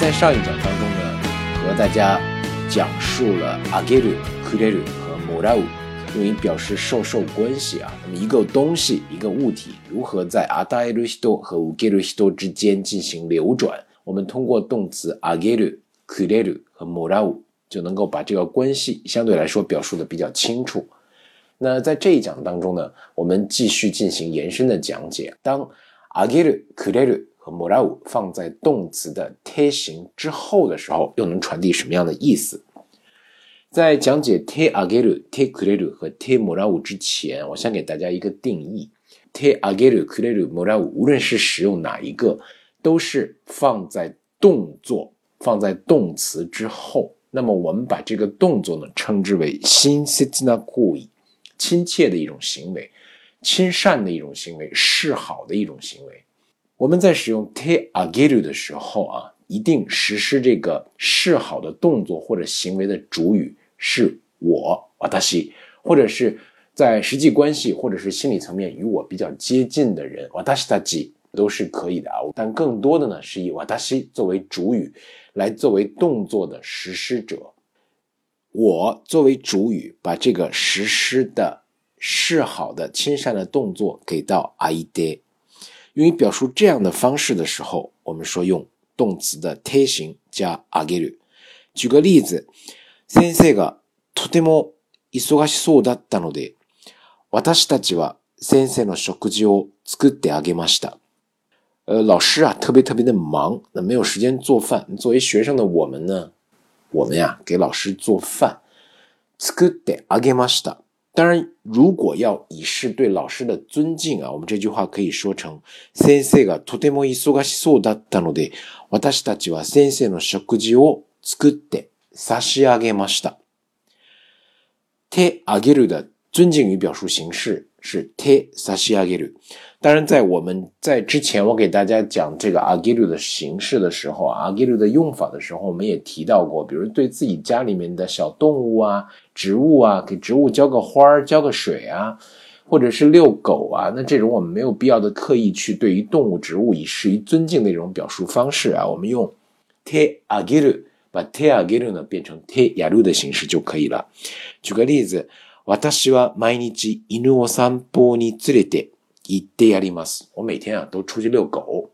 在上一讲当中呢，和大家讲述了あげる、くれる和もらう用于表示授受关系啊。那么一个东西、一个物体如何在与える人和受ける人之间进行流转？我们通过动词あげる、くれる和もらう就能够把这个关系相对来说表述的比较清楚。那在这一讲当中呢，我们继续进行延伸的讲解。当あげる、くれる 和もらう放在动词的て形之后的时候，又能传递什么样的意思？在讲解てあげる、てくれる和てもらう之前，我先给大家一个定义：てあげる、くれる、もらう，无论是使用哪一个，都是放在动作、放在动词之后。那么我们把这个动作呢称之为親切な行為，亲切的一种行为，亲善的一种行为，示好的一种行为。 我们在使用 te ageru 的时候啊，一定实施这个示好的动作或者行为的主语是我，watashi，或者是在实际关系或者是心理层面与我比较接近的人，watashi taji 都是可以的啊。但更多的呢是以 watashi 作为主语。来作为动作的实施者，我作为主语，把这个实施的示好的亲善的动作给到阿伊德。用于表述这样的方式的时候，我们说用动词的贴形加あげる。举个例子，先生がとても忙しそうだったので、私たちは先生の食事を作ってあげました。呃，老师啊，特别特别的忙，那没有时间做饭。作为学生的我们呢，我们呀给老师做饭。 当然，如果要以示对老师的尊敬啊，我们这句话可以说成：先生がとても忙しそうだったので、私たちは先生の食事を作って差し上げました。手あげる的尊敬语表述形式 是手差し上げる。当然，在我们在之前我给大家讲这个阿基鲁的形式的时候，阿基鲁的用法的时候，我们也提到过，比如对自己家里面的小动物啊、植物啊，给植物浇个花儿、浇个水啊，或者是遛狗啊，那这种我们没有必要的刻意去对于动物、植物以示于尊敬的一种表述方式啊，我们用 te 阿基鲁把 te 阿基鲁呢变成 te 亚鲁的形式就可以了。举个例子， 私は毎日犬を散歩に連れて。一 day 里 mas，我每天啊都出去遛狗。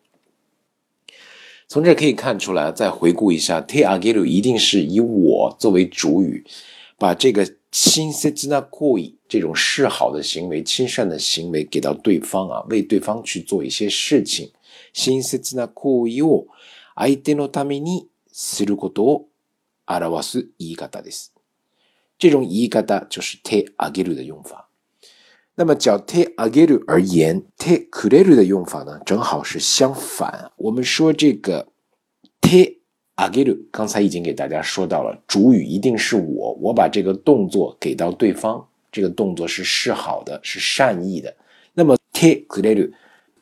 从这可以看出来，再回顾一下，te agiru 一定是以我作为主语，把这个亲切な行為这种示好的行为、亲善的行为给到对方啊，为对方去做一些事情。親切な行為を相手のためにすることを表す言い方です。这种言い方就是 te agiru 的用法。那么，较 te ageru 而言，te kureru 的用法呢，正好是相反。我们说这个 te ageru，刚才已经给大家说到了，主语一定是我，我把这个动作给到对方，这个动作是示好的，是善意的。那么 te kureru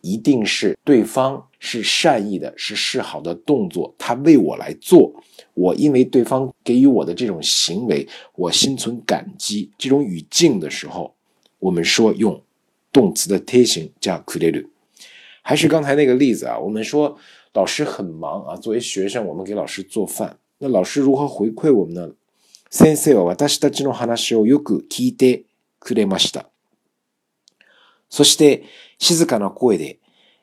一定是对方是善意的，是示好的动作，他为我来做，我因为对方给予我的这种行为，我心存感激。这种语境的时候。我们说用动词的贴形加くれる，还是刚才那个例子啊。我们说老师很忙啊，作为学生，我们给老师做饭。那老师如何回馈我们呢？先生は私たちの話をよく聞いてくれました。 そして静かな声で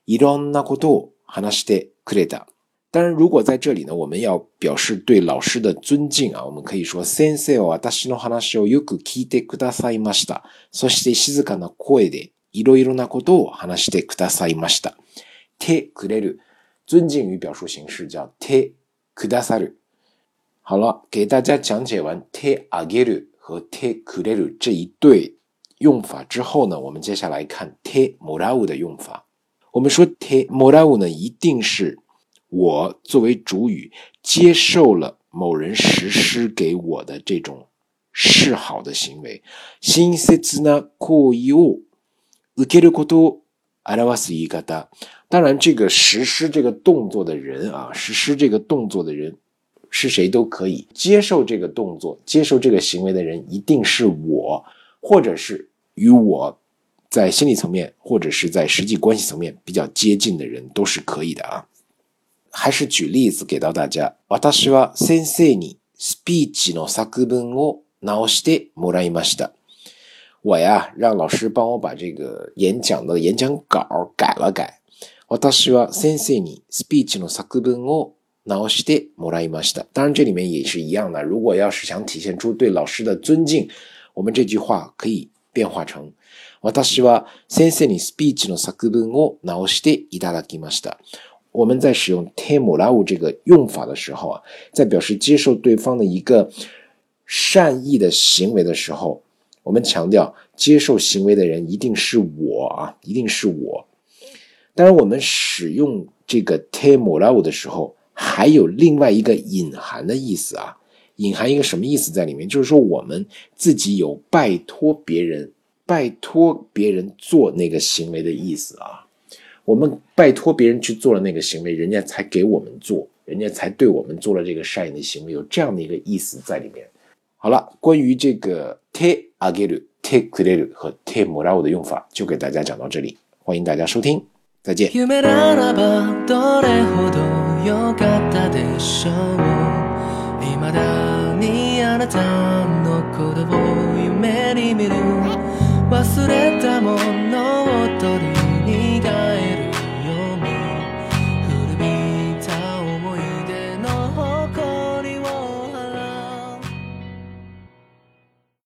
いろんなことを話してくれた。当然，如果在这里呢，我们要表示对老师的尊敬啊，我们可以说先生は私の話をよく聞いてくださいました。そして静かな声でいろいろなことを話してくださいました。てくれる尊敬语表述形式叫てくださる。好了，给大家讲解完てあげる和てくれる这一对用法之后呢，我们接下来看てもらう的用法。我们说てもらう呢，一定是我作为主语接受了某人实施给我的这种示好的行为。親切な行為を受けることを表す言い方。当然，这个实施这个动作的人啊，实施这个动作的人是谁都可以接受这个动作、接受这个行为的人，一定是我，或者是 与我在心理层面或者是在实际关系层面比较接近的人，都是可以的啊。 还是举例子给到大家。私は先生にスピーチの作文を直してもらいました。我呀，让老师帮我把这个演讲的演讲稿改了改。私は先生にスピーチの作文を直してもらいました。当然，这里面也是一样的。如果要是想体现出对老师的尊敬，我们这句话可以 变化成：私は先生にスピーチの作文を直していただきました。我们在使用 te m o r a 这个用法的时候啊，在表示接受对方的一个善意的行为的时候，我们强调接受行为的人一定是我啊，一定是我。当然，我们使用这个 te m o r a 的时候，还有另外一个隐含的意思啊， 隐含一个什么意思在里面？就是说我们自己有拜托别人、拜托别人做那个行为的意思啊。我们拜托别人去做了那个行为，人家才给我们做，人家才对我们做了这个善意的行为，有这样的一个意思在里面。好了，关于这个 te ageru、te kureru 和 te morau 的用法，就给大家讲到这里，欢迎大家收听，再见。まだにあなたのことを夢に見る。忘れたもの